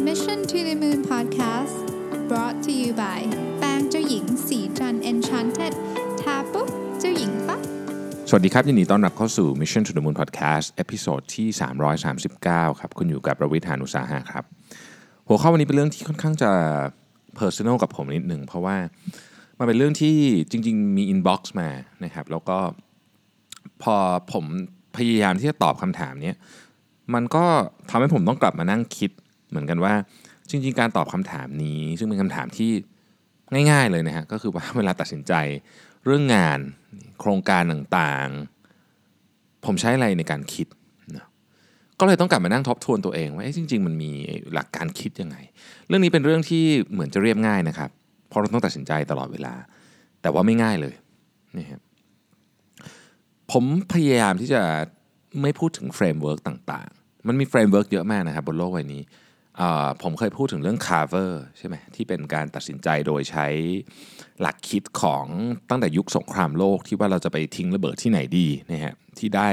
Mission to the Moon Podcast brought to you by แป้งเจ้าหญิงศรีจันทร์ Enchanted ทาปุ๊บเจ้าหญิงปั๊บสวัสดีครับยินดีต้อนรับเข้าสู่ Mission to the Moon Podcast episode ที่ 339 ครับ คุณอยู่กับผมรวิศ หาญอุตสาหะครับ หัวข้อวันนี้เป็นเรื่องที่ค่อนข้างจะ Personal กับผมนิดหนึ่ง เพราะว่ามันเป็นเรื่องที่จริง ๆ มี inbox มานะครับ แล้วก็พอผมพยายามที่จะตอบคำถามนี้มันก็ทำให้ผมต้องกลับมานั่งคิด เหมือนกันว่าจริงๆ การตอบคำถามนี้ ซึ่งเป็นคำถามที่ง่ายๆเลยนะฮะก็คือว่าเวลาตัดสินใจเรื่องงานโครงการต่างๆ ผมใช้อะไรในการคิดนะก็เลยต้องกลับมานั่งทบทวนตัวเองว่าเอ๊ะจริง ๆ มันมีหลักการคิดยังไง เรื่องนี้เป็นเรื่องที่เหมือนจะเรียบง่ายนะครับเพราะเราต้องตัดสินใจตลอดเวลา แต่ว่าไม่ง่ายเลยนี่ครับผมพยายามที่จะไม่พูดถึง framework ต่างๆ มันมี framework เยอะมากนะครับบนโลกใบนี้ ผมเคยพูดถึงเรื่อง carver ใช่ไหมที่เป็นการตัดสินใจโดยใช้หลักคิดของตั้งแต่ยุคสงครามโลกที่ว่าเราจะไปทิ้งระเบิดที่ไหนดีนะฮะที่ได้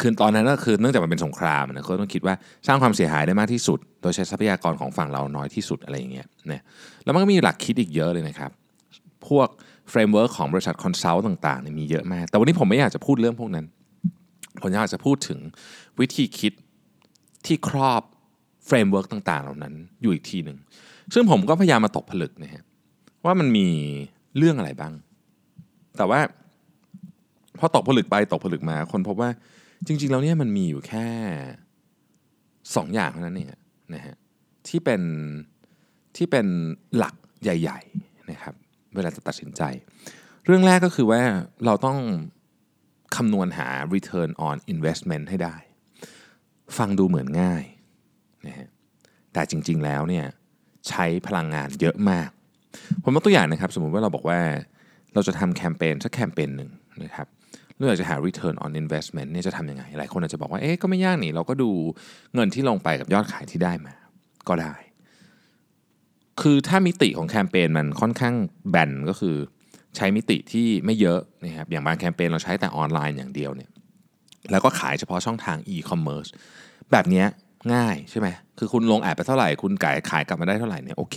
คือตอนนั้นก็คือเนื่องจากมันเป็นสงครามนะเขาต้องคิดว่าสร้างความเสียหายได้มากที่สุด โดยใช้ทรัพยากรของฝั่งเราน้อยที่สุดอะไรอย่างเงี้ยนะแล้วมันก็มีหลักคิดอีกเยอะเลยนะครับ พวก framework ของบริษัท consult ต่างๆเนี่ยมีเยอะมาก แต่วันนี้ผมไม่อยากจะพูดเรื่องพวกนั้น ผมอยากจะพูดถึงวิธีคิดที่ครอบ framework ต่างๆ เหล่านั้นอยู่อีกทีหนึ่งซึ่งผมก็พยายามมาตกผลึกนะฮะว่ามันมีเรื่องอะไรบ้าง แต่ว่าพอตกผลึกไปตกผลึกมา ค้นพบว่าจริง ๆ แล้วเนี่ยมันมีอยู่แค่สองอย่างเท่านั้นเองนะฮะที่เป็นที่เป็นหลักใหญ่ ๆนะครับ เวลาจะตัดสินใจ เรื่องแรกก็คือว่าเราต้องคำนวณหา return on investment ให้ได้ ฟังดูเหมือนง่าย นะฮะแต่จริงๆแล้วเนี่ยใช้พลังงานเยอะมาก ผมยกตัวอย่างนะครับ สมมุติว่าเราบอกว่าเราจะทำแคมเปญสักแคมเปญหนึ่งนะครับเราอยากจะหา return on investment เนี่ยจะทำยังไง หลายคนอาจจะบอกว่าเอ๊ะก็ไม่ยากนี่เราก็ดูเงินที่ลงไปกับยอดขายที่ได้มา ก็ได้ คือถ้ามิติของแคมเปญมันค่อนข้างแบนก็คือใช้มิติที่ไม่เยอะนะครับอย่างบางแคมเปญเราใช้แต่ออนไลน์อย่างเดียวเนี่ยแล้วก็ขายเฉพาะช่องทาง e-commerce แบบนี้ ง่ายใช่ไหมคือคุณลงแอดไปเท่าไหร่ คุณขายขายกลับมาได้เท่าไหร่เนี่ยโอเค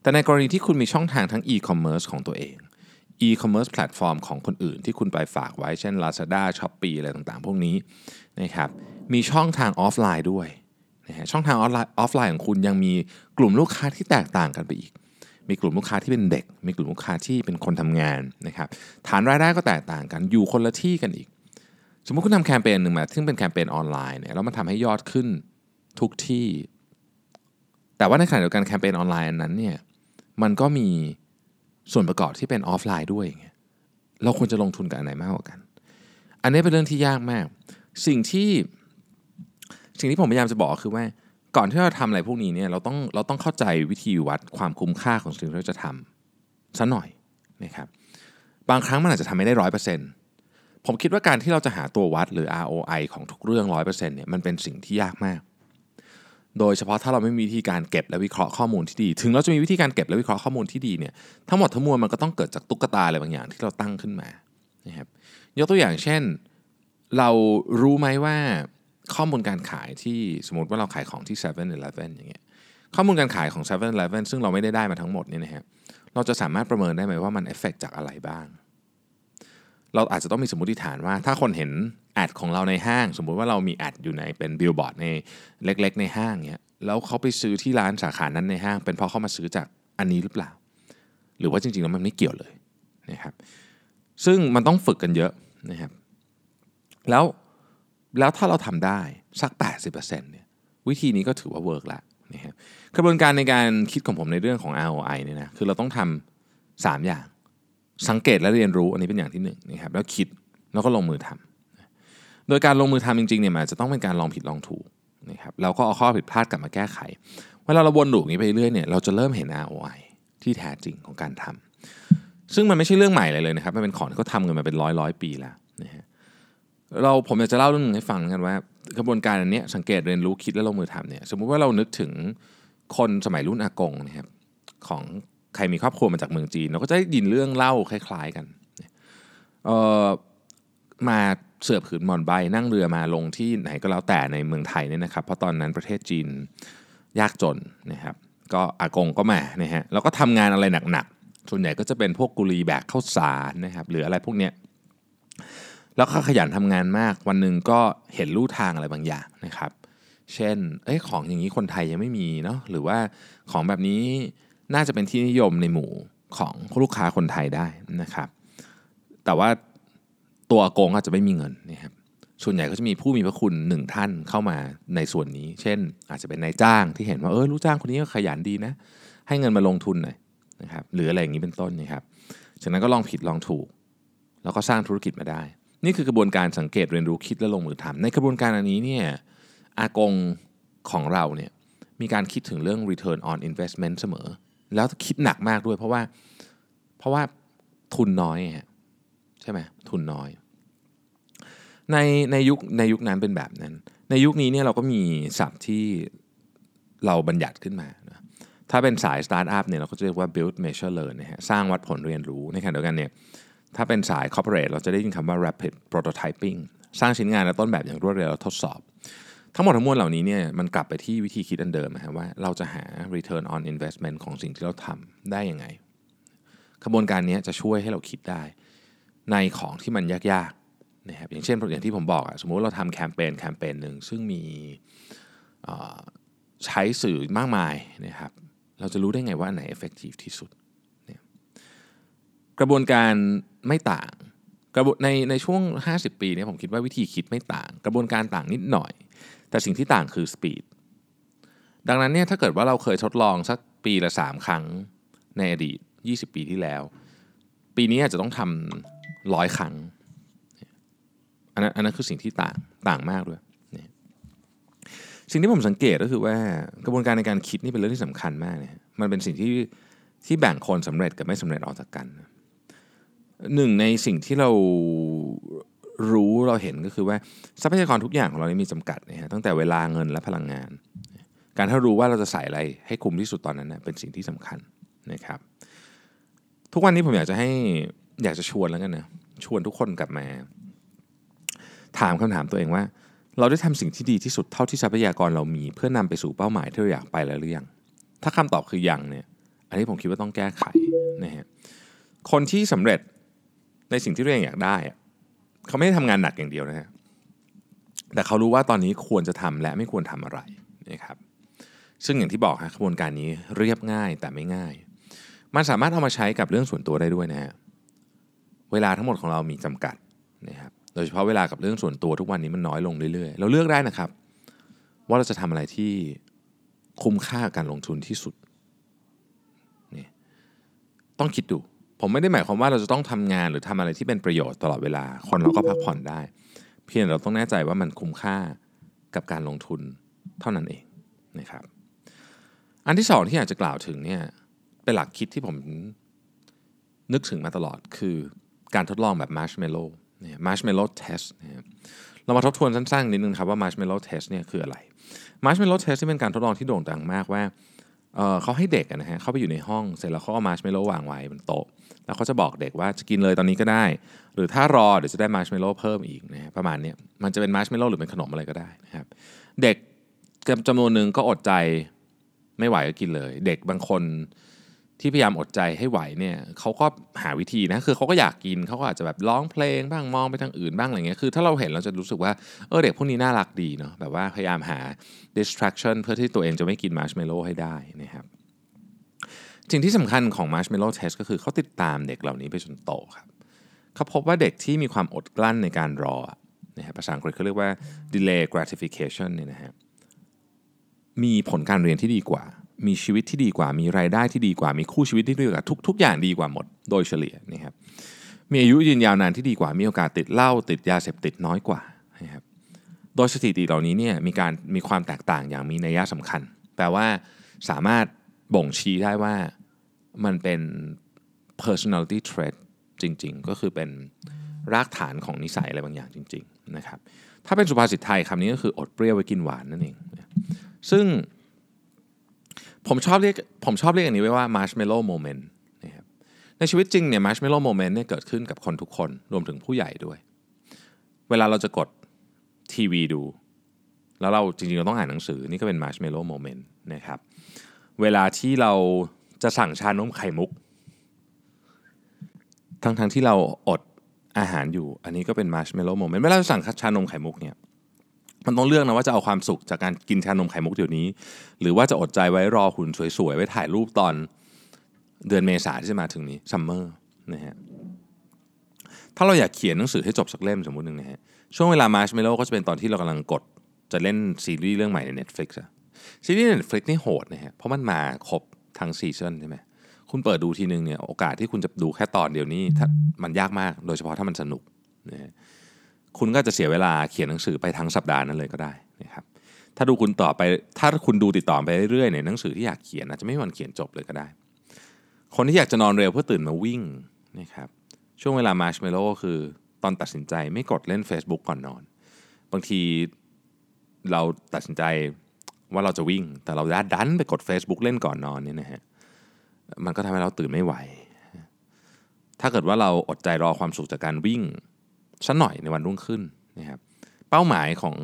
แต่ในกรณีที่คุณมีช่องทางทั้ง e-commerce ของตัวเอง e-commerce แพลตฟอร์มของคนอื่นที่คุณไปฝากไว้เช่น Lazada Shopee อะไรต่างๆ พวกนี้นะครับมีช่องทางออฟไลน์ด้วยนะฮะช่องทางออฟไลน์ออฟไลน์ของคุณยังมีกลุ่มลูกค้าที่แตกต่างกันไปอีก มีกลุ่มลูกค้าที่เป็นเด็ก มีกลุ่มลูกค้าที่เป็นคนทำงานนะครับฐานรายได้ก็แตกต่างกันอยู่คนละที่กันอีก สมมติคุณทำแคมเปญหนึ่งมาซึ่งเป็นแคมเปญออนไลน์เนี่ยแล้วมันทำให้ยอดขึ้นทุกที่ แต่ว่าในขณะเดียวกันแคมเปญออนไลน์อันนั้นเนี่ยมันก็มีส่วนประกอบที่เป็นออฟไลน์ด้วยไงเราควรจะลงทุนกับอันไหนมากกว่ากัน อันนี้เป็นเรื่องที่ยากมาก สิ่งที่สิ่งที่ผมพยายามจะบอกคือว่าก่อนที่เราทำอะไรพวกนี้เนี่ยเราต้องเราต้องเข้าใจวิธีวัดความคุ้มค่าของสิ่งที่เราจะทำซะหน่อยนะครับบางครั้งมันอาจจะทำไม่ได้ร้อยเปอร์เซ็นต์ ผมคิดว่าการที่เราจะหาตัววัดหรือ ROI ของทุกเรื่องร้อยเปอร์เซ็นต์เนี่ยมันเป็นสิ่งที่ยากมาก โดยเฉพาะถ้าเราไม่มีวิธีการเก็บและวิเคราะห์ข้อมูลที่ดี ถึงเราจะมีวิธีการเก็บและวิเคราะห์ข้อมูลที่ดีเนี่ยทั้งหมดทั้งมวลมันก็ต้องเกิดจากตุ๊กตาอะไรบางอย่างที่เราตั้งขึ้นมานะครับยกตัวอย่างเช่น เรารู้ไหมว่าข้อมูลการขายที่สมมติว่าเราขายของที่7 e เ e ่ e ออย่างเงี้ยข้อมูลการขายของ7 e เ e ่ e ซึ่งเราไม่ได้ได้มาทั้งหมดเนี่ยนะฮะเราจะสามารถประเมินได้ไหมว่ามันเอฟเฟกจากอะไรบ้าง เราอาจจะต้องมีสมมติฐานว่า ถ้าคนเห็น ad ของเราในห้าง สมมุติว่าเรามี ad อยู่ในเป็นบิลบอร์ดในเล็ก ๆ ในห้างเนี้ยแล้วเขาไปซื้อที่ร้านสาขานั้นในห้าง เป็นเพราะเขามาซื้อจากอันนี้หรือเปล่า หรือว่าจริงๆแล้วมันไม่เกี่ยวเลยนะครับซึ่งมันต้องฝึกกันเยอะนะครับแล้วแล้วถ้าเราทำได้สัก 80%เนี่ยวิธีนี้ก็ถือว่าเวิร์กล้วนะครับกระบวนการในการคิดของผมในเรื่องของ ROI เนี่ยนะคือเราต้องทำ3อย่าง สังเกตและเรียนรู้อันนี้เป็นอย่างที่1นนะครับแล้วคิดแล้วก็ลงมือทำโดยการลงมือทำจริงๆเนี่ยมันจะต้องเป็นการลองผิดลองถูกนะครับเราก็เอาข้อผิดพลาดกลับมาแก้ไขเวลาเราวนลูปนี้ไปเรื่อยเนี่ยเราจะเริ่มเห็น ROI ที่แท้จริงของการทำซึ่งมันไม่ใช่เรื่องใหม่เลยเลยนะครับมันเป็นของที่เขาทำกันมาเป็นร้อยร้อยปีแล้วนะฮะเราผมอยากจะเล่าเรื่องนึงให้ฟังกันว่ากระบวนการอันนี้สังเกตเรียนรู้คิดและลงมือทำเนี่ยสมมุติว่าเรานึกถึงคนสมัยรุ่นอากงนะครับของ ใครมีครอบครัวมาจากเมืองจีน เราก็จะได้ยินเรื่องเล่าคล้ายๆกันเอ่อมาเสือผืนหมอนใบนั่งเรือมาลงที่ไหนก็แล้วแต่ในเมืองไทยเนี่ยนะครับ เพราะตอนนั้นประเทศจีนยากจนนะครับก็อากงก็มานะฮะแล้วก็ทำงานอะไรหนักๆ ส่วนใหญ่ก็จะเป็นพวกกุลีแบกข้าวสารนะครับหรืออะไรพวกเนี้ยแล้วก็ขยันทำงานมากวันหนึ่งก็เห็นลู่ทางอะไรบางอย่างนะครับ เช่นเอ้ยของอย่างนี้คนไทยยังไม่มีเนาะหรือว่าของแบบนี้ น่าจะเป็นที่นิยมในหมู่ของลูกค้าคนไทยได้นะครับ แต่ว่าตัวอากงอาจจะไม่มีเงินนะครับส่วนใหญ่ก็จะมีผู้มีพระคุณหนึ่งท่านเข้ามาในส่วนนี้ เช่น อาจจะเป็นนายจ้างที่เห็นว่าเออลูกจ้างคนนี้ก็ขยันดีนะ ให้เงินมาลงทุนหน่อยนะครับหรืออะไรอย่างนี้เป็นต้นนะครับจากนั้นก็ลองผิดลองถูก แล้วก็สร้างธุรกิจมาได้ นี่คือกระบวนการสังเกตเรียนรู้คิดและลงมือทำในกระบวนการอันนี้เนี่ยอากงของเราเนี่ยมีการคิดถึงเรื่อง return on investment เสมอ แล้วคิดหนักมากด้วย เพราะว่าเพราะว่าทุนน้อยใช่ไหมทุนน้อย ในในยุคในยุคนั้นเป็นแบบนั้น ในยุคนี้เนี่ยเราก็มีศัพท์ที่เราบัญญัติขึ้นมานะถ้าเป็นสายสตาร์ทอัพเนี่ยเราก็จะเรียกว่า build measure learn นะฮะสร้างวัดผลเรียนรู้ในขณะเดียวกันเนี่ยถ้าเป็นสาย corporate เราจะได้ยินคำว่า rapid prototyping สร้างชิ้นงานและต้นแบบอย่างรวดเร็วแล้วทดสอบ ทั้งหมดทั้งมวลเหล่านี้เนี่ยมันกลับไปที่วิธีคิดอันเดิมนะฮะว่าเราจะหา return on investment ของสิ่งที่เราทำได้ยังไงกระบวนการนี้จะช่วยให้เราคิดได้ ในของที่มันยากๆนะครับอย่างเช่นอย่างที่ผมบอกอะสมมุติเราทำแคมเปญแคมเปญหนึ่งซึ่งมีใช้สื่อมากมายนะครับเราจะรู้ได้ไงว่าอันไหน effective ที่สุดกระบวนการไม่ต่างกระบวนในในช่วง 50 ปีเนี่ยผมคิดว่าวิธีคิดไม่ต่าง กระบวนการต่างนิดหน่อย แต่สิ่งที่ต่างคือ speed ดังนั้นเนี่ยถ้าเกิดว่าเราเคยทดลองสักปีละ 3 ครั้งในอดีต 20 ปีที่แล้ว ปีนี้อาจจะต้องทำร้อยครั้งอันนั้นอันนั้นคือสิ่งที่ต่างต่างมากด้วยสิ่งที่ผมสังเกตก็คือว่ากระบวนการในการคิดนี่เป็นเรื่องที่สำคัญมากเนี่ยมันเป็นสิ่งที่ที่แบ่งคนสำเร็จกับไม่สำเร็จออกจากกันหนึ่งในสิ่งที่เรา รู้เราเห็นก็คือว่าทรัพยากรทุกอย่างของเรานี่มีจำกัดนะฮะตั้งแต่เวลาเงินและพลังงาน การถ้ารู้ว่าเราจะใส่อะไรให้คุ้มที่สุดตอนนั้นนะเป็นสิ่งที่สำคัญนะครับ ทุกวันนี้ผมอยากจะให้อยากจะชวนแล้วกันนะชวนทุกคนกลับมา ถามคำถามตัวเองว่า เราได้ทำสิ่งที่ดีที่สุดเท่าที่ทรัพยากรเรามี เพื่อนำไปสู่เป้าหมายที่เราอยากไปแล้วหรือยังถ้าคำตอบคือยังเนี่ย อันนี้ผมคิดว่าต้องแก้ไขนะฮะคนที่สำเร็จในสิ่งที่ตัวเองอยากได้ เขาไม่ได้ทำงานหนักอย่างเดียวนะฮะแต่เขารู้ว่าตอนนี้ควรจะทำและไม่ควรทำอะไรนะครับซึ่งอย่างที่บอกฮะกระบวนการนี้เรียบง่ายแต่ไม่ง่าย มันสามารถเอามาใช้กับเรื่องส่วนตัวได้ด้วยนะฮะเวลาทั้งหมดของเรามีจำกัดนะครับโดยเฉพาะเวลากับเรื่องส่วนตัวทุกวันนี้มันน้อยลงเรื่อยๆ เราเลือกได้นะครับ ว่าเราจะทำอะไรที่คุ้มค่าการลงทุนที่สุดนี่ต้องคิดดู ผมไม่ได้หมายความว่าเราจะต้องทำงานหรือทำอะไรที่เป็นประโยชน์ตลอดเวลา คนเราก็พักผ่อนได้ เพียงเราต้องแน่ใจว่ามันคุ้มค่ากับการลงทุนเท่านั้นเองนะครับ อันที่สองที่อยากจะกล่าวถึงเนี่ยเป็นหลักคิดที่ผมนึกถึงมาตลอดคือการทดลองแบบมาร์ชเมลโล่ Marshmallow Test นะเรามาทบทวนสั้นๆนิดนึงครับว่า Marshmallow Test เนี่ยคืออะไร Marshmallow Test ที่เป็นการทดลองที่โด่งดังมากว่า เขาให้เด็กนะฮะเข้าไปอยู่ในห้องเสร็จแล้วเขาเอามาร์ชเมลโล่วางไว้บนโต๊ะ แล้วเขาจะบอกเด็กว่าจะกินเลยตอนนี้ก็ได้ หรือถ้ารอเดี๋ยวจะได้มาร์ชเมลโล่เพิ่มอีกนะฮะประมาณนี้มันจะเป็นมาร์ชเมลโล่หรือเป็นขนมอะไรก็ได้นะครับเด็กจำนวนหนึ่งก็อดใจไม่ไหวก็กินเลย เด็กบางคน ที่พยายามอดใจให้ไหวเนี่ยเขาก็หาวิธีนะคือเขาก็อยากกินเขาก็อาจจะแบบร้องเพลงบ้างมองไปทางอื่นบ้างอะไรเงี้ยคือถ้าเราเห็นเราจะรู้สึกว่าเออเด็กพวกนี้น่ารักดีเนาะแบบว่าพยายามหา distraction เพื่อที่ตัวเองจะไม่กินมาร์ชเมลโล่ให้ได้นะครับสิ่งที่สำคัญของ Marshmallow Test ก็คือเขาติดตามเด็กเหล่านี้ไปจนโตครับเขาพบว่าเด็กที่มีความอดกลั้นในการรอนะฮะภาษาอังกฤษเขาเรียกว่า delay gratification เนี่ยนะฮะมีผลการเรียนที่ดีกว่า มีชีวิตที่ดีกว่ามีรายได้ที่ดีกว่ามีคู่ชีวิตที่ดีกว่าทุกทุกอย่างดีกว่าหมด โดยเฉลี่ยนะครับมีอายุยืนยาวนานที่ดีกว่ามีโอกาสติดเหล้าติดยาเสพติดน้อยกว่านะครับโดยสถิติเหล่านี้เนี่ยมีการมีความแตกต่างอย่างมีนัยสำคัญ แปลว่าสามารถบ่งชี้ได้ว่ามันเป็น personality trait จริง ๆ ก็คือเป็นรากฐานของนิสัยอะไรบางอย่างจริง ๆ นะครับ ถ้าเป็นสุภาษิตไทยคำนี้ก็คืออดเปรี้ยวไว้กินหวานนั่นเอง ซึ่ง ผมชอบเรียกผมชอบเรียกอันนี้ไว้ว่า marshmallow moment นะครับในชีวิตจริงเนี่ย marshmallow moment เนี่ยเกิดขึ้นกับคนทุกคนรวมถึงผู้ใหญ่ด้วย เวลาเราจะกดทีวีดู แล้วเราจริงๆ เราต้องอ่านหนังสือนี่ก็เป็น marshmallow moment นะครับเวลาที่เราจะสั่งชานมไข่มุก ทั้งๆที่เราอดอาหารอยู่ อันนี้ก็เป็น marshmallow moment เวลาเราสั่งชานมไข่มุกเนี่ย มันต้องเลือกนะว่าจะเอาความสุขจากการกินชานมไข่มุกเดี๋ยวนี้ หรือว่าจะอดใจไว้รอหุ่นสวยๆ ไว้ถ่ายรูปตอนเดือนเมษาที่จะมาถึงนี้ summer นะฮะถ้าเราอยากเขียนหนังสือให้จบสักเล่มสมมติหนึ่งนะฮะช่วงเวลา Marshmallow ก็จะเป็นตอนที่เรากำลังกด จะเล่นซีรีส์เรื่องใหม่ใน Netflix อะซีรีส์ Netflix นี่โหดนะฮะเพราะมันมาครบทั้ง season ใช่ไหมคุณเปิดดูทีนึงเนี่ยโอกาสที่คุณจะดูแค่ตอนเดียวนี้ถ้ามันยากมาก โดยเฉพาะถ้ามันสนุกนะฮะ คุณก็จะเสียเวลาเขียนหนังสือไปทั้งสัปดาห์นั้นเลยก็ได้นะครับถ้าดูคุณต่อไปถ้าคุณดูติดต่อไปเรื่อยๆเนี่ยหนังสือที่อยากเขียนอาจจะไม่มีวันเขียนจบเลยก็ได้ คนที่อยากจะนอนเร็วเพื่อตื่นมาวิ่งนะครับช่วงเวลามาร์ชเมลโล่ก็คือตอนตัดสินใจไม่กดเล่น Facebook ก่อนนอน บางทีเราตัดสินใจว่าเราจะวิ่ง แต่เราดันไปกด Facebook เล่นก่อนนอนเนี่ยนะฮะมันก็ทำให้เราตื่นไม่ไหว ถ้าเกิดว่าเราอดใจรอความสุขจากการวิ่ง สักหน่อยในวันรุ่งขึ้นนะครับเป้าหมายของ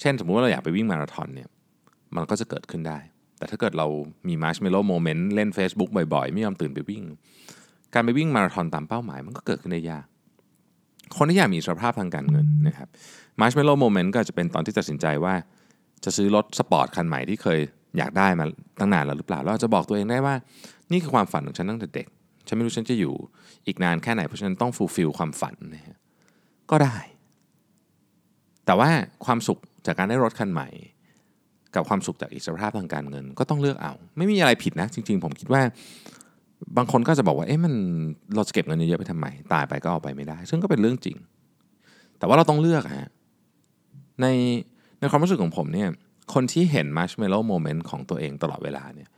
เช่นสมมุติว่าเราอยากไปวิ่งมาราธอนเนี่ยมันก็จะเกิดขึ้นได้ แต่ถ้าเกิดเรามี Marshmallow moment เล่น Facebook บ่อยๆ ไม่ยอมตื่นไปวิ่ง การไปวิ่งมาราธอนตามเป้าหมายมันก็เกิดขึ้นได้ยาก คนที่อยากมีอิสรภาพทางการเงินนะครับ Marshmallow moment ก็จะเป็นตอนที่ตัดสินใจว่า จะซื้อรถสปอร์ตคันใหม่ที่เคยอยากได้มาตั้งนานแล้วหรือเปล่าแล้วจะบอกตัวเองได้ว่า นี่คือความฝันของฉันตั้งแต่เด็ก ฉันไม่รู้ฉันจะอยู่อีกนานแค่ไหนเพราะฉันต้องฟูลฟิลความฝันนะฮะ ก็ได้ แต่ว่าความสุขจากการได้รถคันใหม่ กับความสุขจากอิสรภาพทางการเงิน ก็ต้องเลือกเอา ไม่มีอะไรผิดนะ จริง ๆ ผมคิดว่า บางคนก็จะบอกว่าเอ๊ะมันเราจะเก็บเงินเยอะๆไปทำไมตายไปก็เอาไปไม่ได้ ซึ่งก็เป็นเรื่องจริง แต่ว่าเราต้องเลือกฮะในในความรู้สึกของผมเนี่ยคนที่เห็น marshmallow moment ของตัวเองตลอดเวลาเนี่ย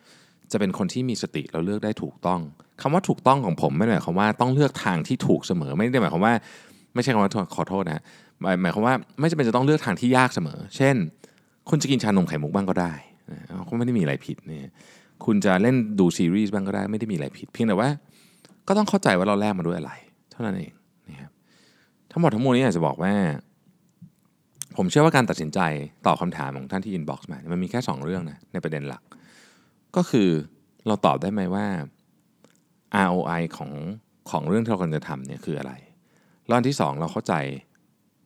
จะเป็นคนที่มีสติแล้วเลือกได้ถูกต้องคำว่าถูกต้องของผมไม่ได้หมายความว่าต้องเลือกทางที่ถูกเสมอ ไม่ได้หมายความว่า ไม่ใช่คำว่าขอโทษนะหมายหมายความว่าไม่จำเป็นจะต้องเลือกทางที่ยากเสมอ เช่น คุณจะกินชานมไข่มุกบ้างก็ได้ก็ไม่ได้มีอะไรผิดเนี่ยคุณจะเล่นดูซีรีส์บ้างก็ได้ไม่ได้มีอะไรผิด เพียงแต่ว่า ก็ต้องเข้าใจว่าเราแลกมาด้วยอะไร เท่านั้นเองนะครับทั้งหมดทั้งมวลนี้อยากจะบอกว่า ผมเชื่อว่าการตัดสินใจตอบคำถามของท่านที่ inbox มา มันมีแค่ 2 เรื่องนะในประเด็นหลัก ก็คือเราตอบได้ไหมว่า ROI ของของเรื่องที่เรากำลังจะทำเนี่ยคืออะไร แล้วอันที่ 2 เราเข้าใจ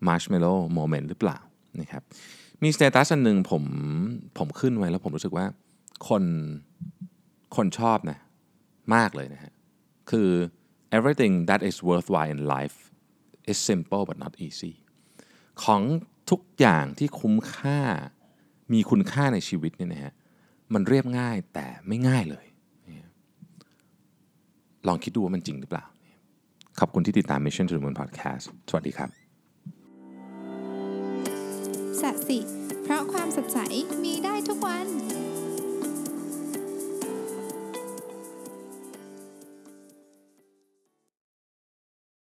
Marshmallow Moment หรือเปล่านะครับมี status อันหนึ่งผมผมขึ้นไว้แล้วผมรู้สึกว่าคนคนชอบนะมากเลยนะฮะคือ everything that is worthwhile in life is simple but not easy ของทุกอย่างที่คุ้มค่ามีคุณค่าในชีวิตเนี่ยนะฮะมันเรียบง่ายแต่ไม่ง่ายเลย ลองคิดดูว่ามันจริงหรือเปล่า ขอบคุณที่ติดตาม Mission to the Moon Podcast สวัสดีครับสัสิ เพราะความสดใสมีได้ทุกวัน